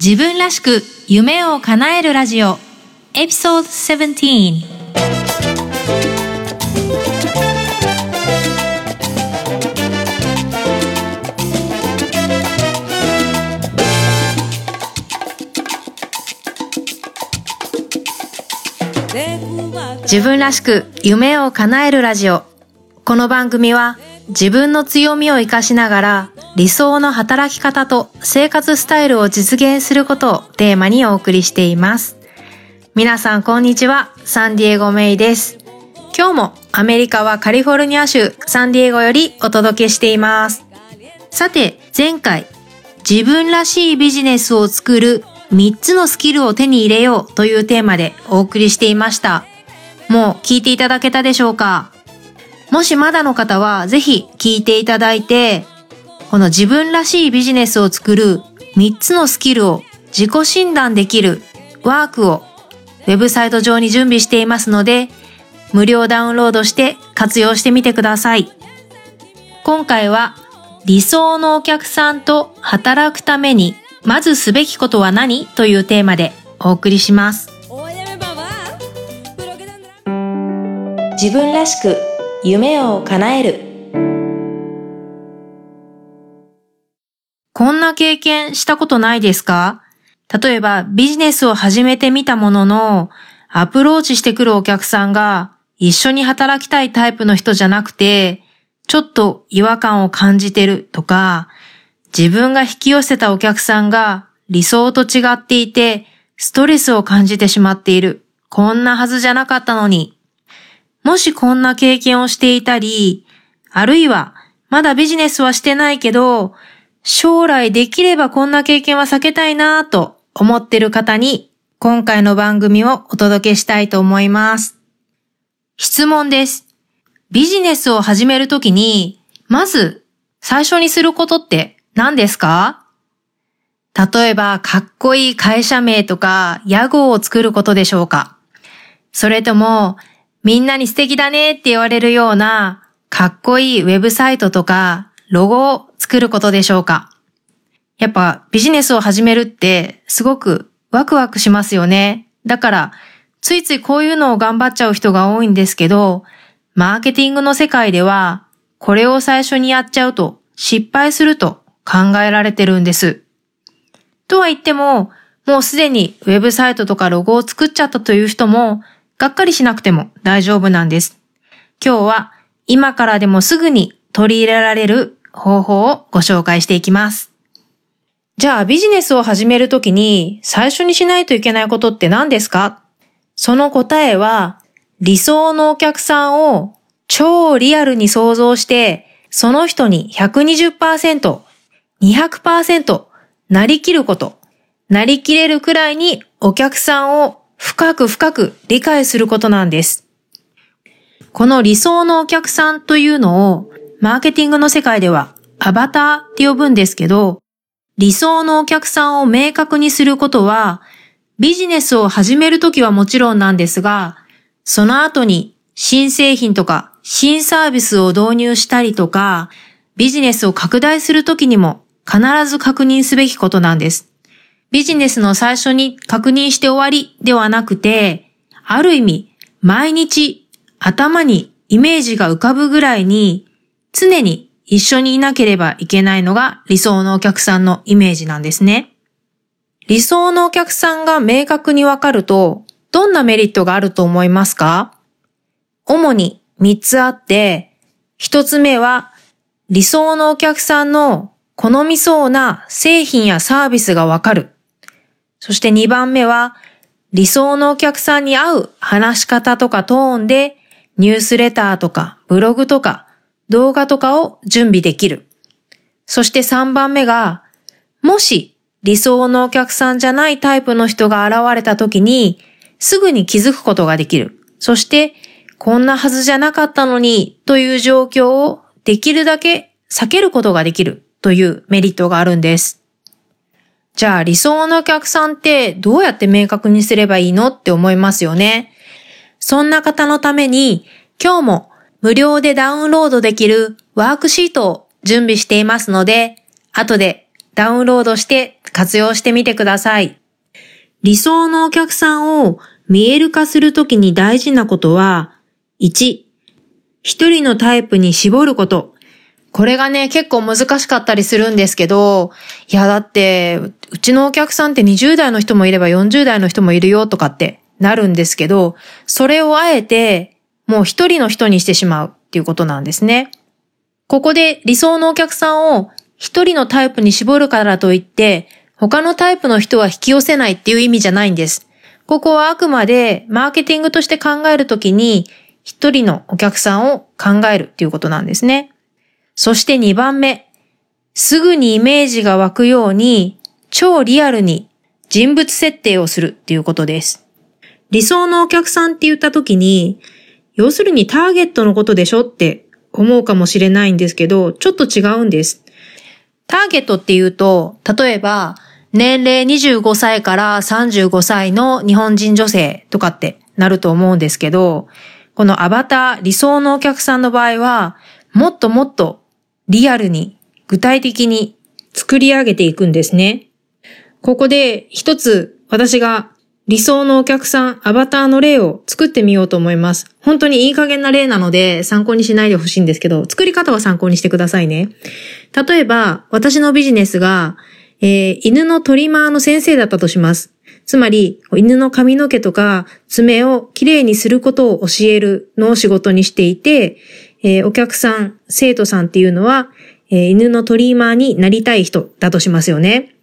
自分らしく夢を叶えるラジオ。エピソード17自分らしく夢を叶えるラジオ。この番組は自分の強みを活かしながら理想の働き方と生活スタイルを実現することをテーマにお送りしています。皆さんこんにちは、サンディエゴメイです。今日もアメリカはカリフォルニア州サンディエゴよりお届けしています。さて、前回、自分らしいビジネスを作る3つのスキルを手に入れようというテーマでお送りしていました。もう聞いていただけたでしょうか？もしまだの方はぜひ聞いていただいて、この自分らしいビジネスを作る3つのスキルを自己診断できるワークをウェブサイト上に準備していますので、無料ダウンロードして活用してみてください。今回は理想のお客さんと働くためにまずすべきことは何？というテーマでお送りします。自分らしく夢を叶えるこんな経験したことないですか？例えばビジネスを始めてみたものの、アプローチしてくるお客さんが一緒に働きたいタイプの人じゃなくて、ちょっと違和感を感じてるとか、自分が引き寄せたお客さんが理想と違っていて、ストレスを感じてしまっている。こんなはずじゃなかったのに。もしこんな経験をしていたり、あるいはまだビジネスはしてないけど、将来できればこんな経験は避けたいなぁと思ってる方に今回の番組をお届けしたいと思います。質問です。ビジネスを始めるときに、まず最初にすることって何ですか？例えば、かっこいい会社名とか屋号を作ることでしょうか？それとも、みんなに素敵だねって言われるような、かっこいいウェブサイトとか、ロゴを作ることでしょうかやっぱビジネスを始めるってすごくワクワクしますよね。だから、ついついこういうのを頑張っちゃう人が多いんですけど、マーケティングの世界では、これを最初にやっちゃうと失敗すると考えられてるんです。とは言っても、もうすでにウェブサイトとかロゴを作っちゃったという人もがっかりしなくても大丈夫なんです。今日は今からでもすぐに取り入れられる方法をご紹介していきます。じゃあビジネスを始めるときに最初にしないといけないことって何ですか？その答えは理想のお客さんを超リアルに想像してその人に120%、200%なりきること。なりきれるくらいにお客さんを深く深く理解することなんです。この理想のお客さんというのを、マーケティングの世界ではアバターって呼ぶんですけど、理想のお客さんを明確にすることは、ビジネスを始めるときはもちろんなんですが、その後に新製品とか新サービスを導入したりとか、ビジネスを拡大するときにも必ず確認すべきことなんです。ビジネスの最初に確認して終わりではなくて、ある意味、毎日頭にイメージが浮かぶぐらいに、常に一緒にいなければいけないのが理想のお客さんのイメージなんですね。理想のお客さんが明確にわかると、どんなメリットがあると思いますか？主に3つあって、1つ目は理想のお客さんの好みそうな製品やサービスがわかる。そして2番目は、理想のお客さんに合う話し方とかトーンで、ニュースレターとかブログとか動画とかを準備できる。そして3番目が、もし理想のお客さんじゃないタイプの人が現れた時に、すぐに気づくことができる。そして、こんなはずじゃなかったのにという状況をできるだけ避けることができるというメリットがあるんです。じゃあ理想のお客さんってどうやって明確にすればいいのって思いますよね。そんな方のために今日も無料でダウンロードできるワークシートを準備していますので、後でダウンロードして活用してみてください。理想のお客さんを見える化するときに大事なことは、1、一人のタイプに絞ること。これがね、結構難しかったりするんですけど、いやだって、うちのお客さんって20代の人もいれば40代の人もいるよとかってなるんですけど、それをあえてもう一人の人にしてしまうっていうことなんですね。ここで理想のお客さんを一人のタイプに絞るからといって、他のタイプの人は引き寄せないっていう意味じゃないんです。ここはあくまでマーケティングとして考えるときに、一人のお客さんを考えるっていうことなんですね。そして2番目。すぐにイメージが湧くように、超リアルに人物設定をするっていうことです。理想のお客さんって言ったときに、要するにターゲットのことでしょって思うかもしれないんですけど、ちょっと違うんです。ターゲットっていうと、例えば、年齢25歳から35歳の日本人女性とかってなると思うんですけど、このアバター、理想のお客さんの場合は、もっともっとリアルに、具体的に作り上げていくんですね。ここで一つ私が理想のお客さん、アバターの例を作ってみようと思います。本当にいい加減な例なので参考にしないでほしいんですけど、作り方は参考にしてくださいね。例えば、私のビジネスが、えー、犬のトリマーの先生だったとします。つまり、犬の髪の毛とか爪をきれいにすることを教えるのを仕事にしていて、えー、お客さん、生徒さんっていうのは、えー、犬のトリマーになりたい人だとしますよね。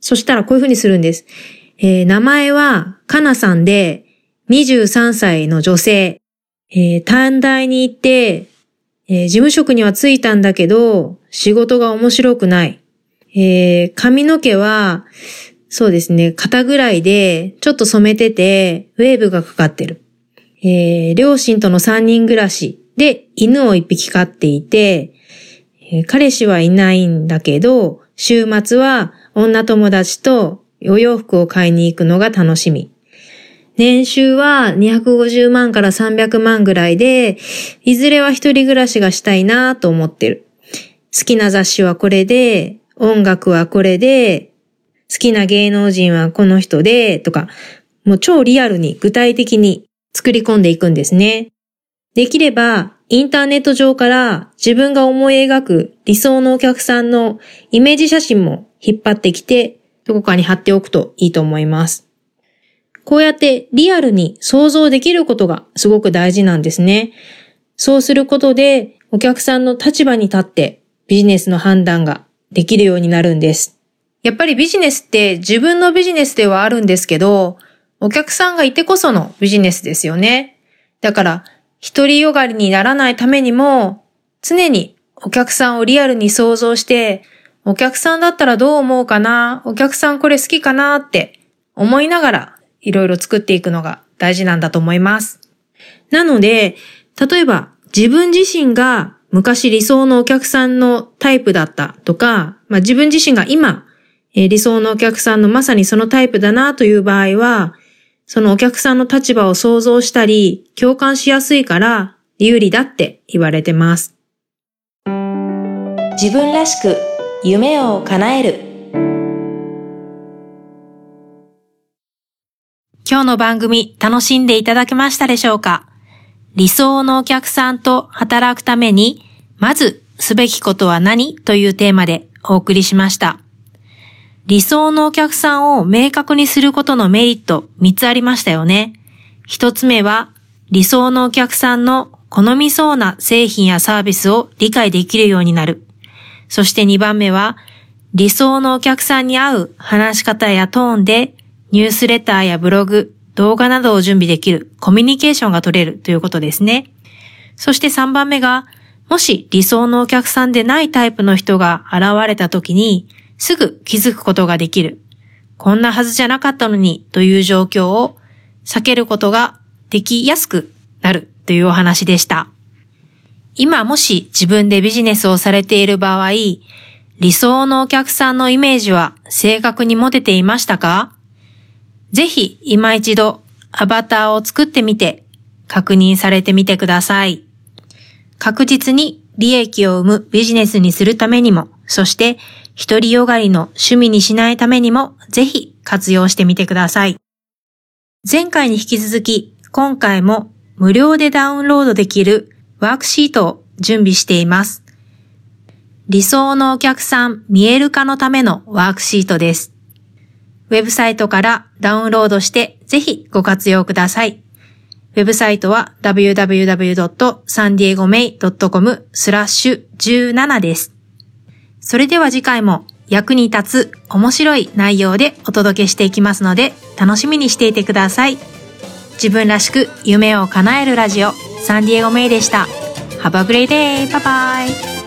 そしたらこういうふうにするんです。えー、名前は、かなさんで、23歳の女性。えー、短大に行って、えー、事務職には着いたんだけど、仕事が面白くない。えー、髪の毛は、そうですね、肩ぐらいで、ちょっと染めてて、ウェーブがかかってる。えー、両親との3人暮らしで、犬を1匹飼っていて、えー、彼氏はいないんだけど、週末は女友達とお洋服を買いに行くのが楽しみ。年収は250万から300万ぐらいで、いずれは一人暮らしがしたいなと思ってる。好きな雑誌はこれで、音楽はこれで、好きな芸能人はこの人で、とか、もう超リアルに具体的に作り込んでいくんですね。できれば、インターネット上から自分が思い描く理想のお客さんのイメージ写真も引っ張ってきて、どこかに貼っておくといいと思います。こうやってリアルに想像できることがすごく大事なんですね。そうすることでお客さんの立場に立ってビジネスの判断ができるようになるんです。やっぱりビジネスって自分のビジネスではあるんですけど、お客さんがいてこそのビジネスですよね。だから、一人よがりにならないためにも、常にお客さんをリアルに想像して、お客さんだったらどう思うかなお客さんこれ好きかなって思いながらいろいろ作っていくのが大事なんだと思います。なので、例えば自分自身が昔理想のお客さんのタイプだったとか、まあ、自分自身が今、えー、理想のお客さんのまさにそのタイプだなという場合は、そのお客さんの立場を想像したり、共感しやすいから有利だって言われてます。自分らしく夢を叶える今日の番組楽しんでいただけましたでしょうか？理想のお客さんと働くために、まずすべきことは何？というテーマでお送りしました。理想のお客さんを明確にすることのメリット3つありましたよね。1つ目は、理想のお客さんの好みそうな製品やサービスを理解できるようになる。そして2番目は、理想のお客さんに合う話し方やトーンで、ニュースレターやブログ、動画などを準備できるコミュニケーションが取れるということですね。そして3番目が、もし理想のお客さんでないタイプの人が現れた時に、すぐ気づくことができる。こんなはずじゃなかったのにという状況を避けることができやすくなるというお話でした。今もし自分でビジネスをされている場合、理想のお客さんのイメージは正確に持てていましたか？ぜひ今一度アバターを作ってみて確認されてみてください。確実に利益を生むビジネスにするためにもそして独りよがりの趣味にしないためにもぜひ活用してみてください。前回に引き続き今回も無料でダウンロードできるワークシートを準備しています。理想のお客さん見える化のためのワークシートです。ウェブサイトからダウンロードしてぜひご活用ください。ウェブサイトは www.sandiegomei.com スラッシュ17です。それでは次回も役に立つ面白い内容でお届けしていきますので楽しみにしていてください。自分らしく夢を叶えるラジオサンディエゴメイでした。Have a great day! Bye bye!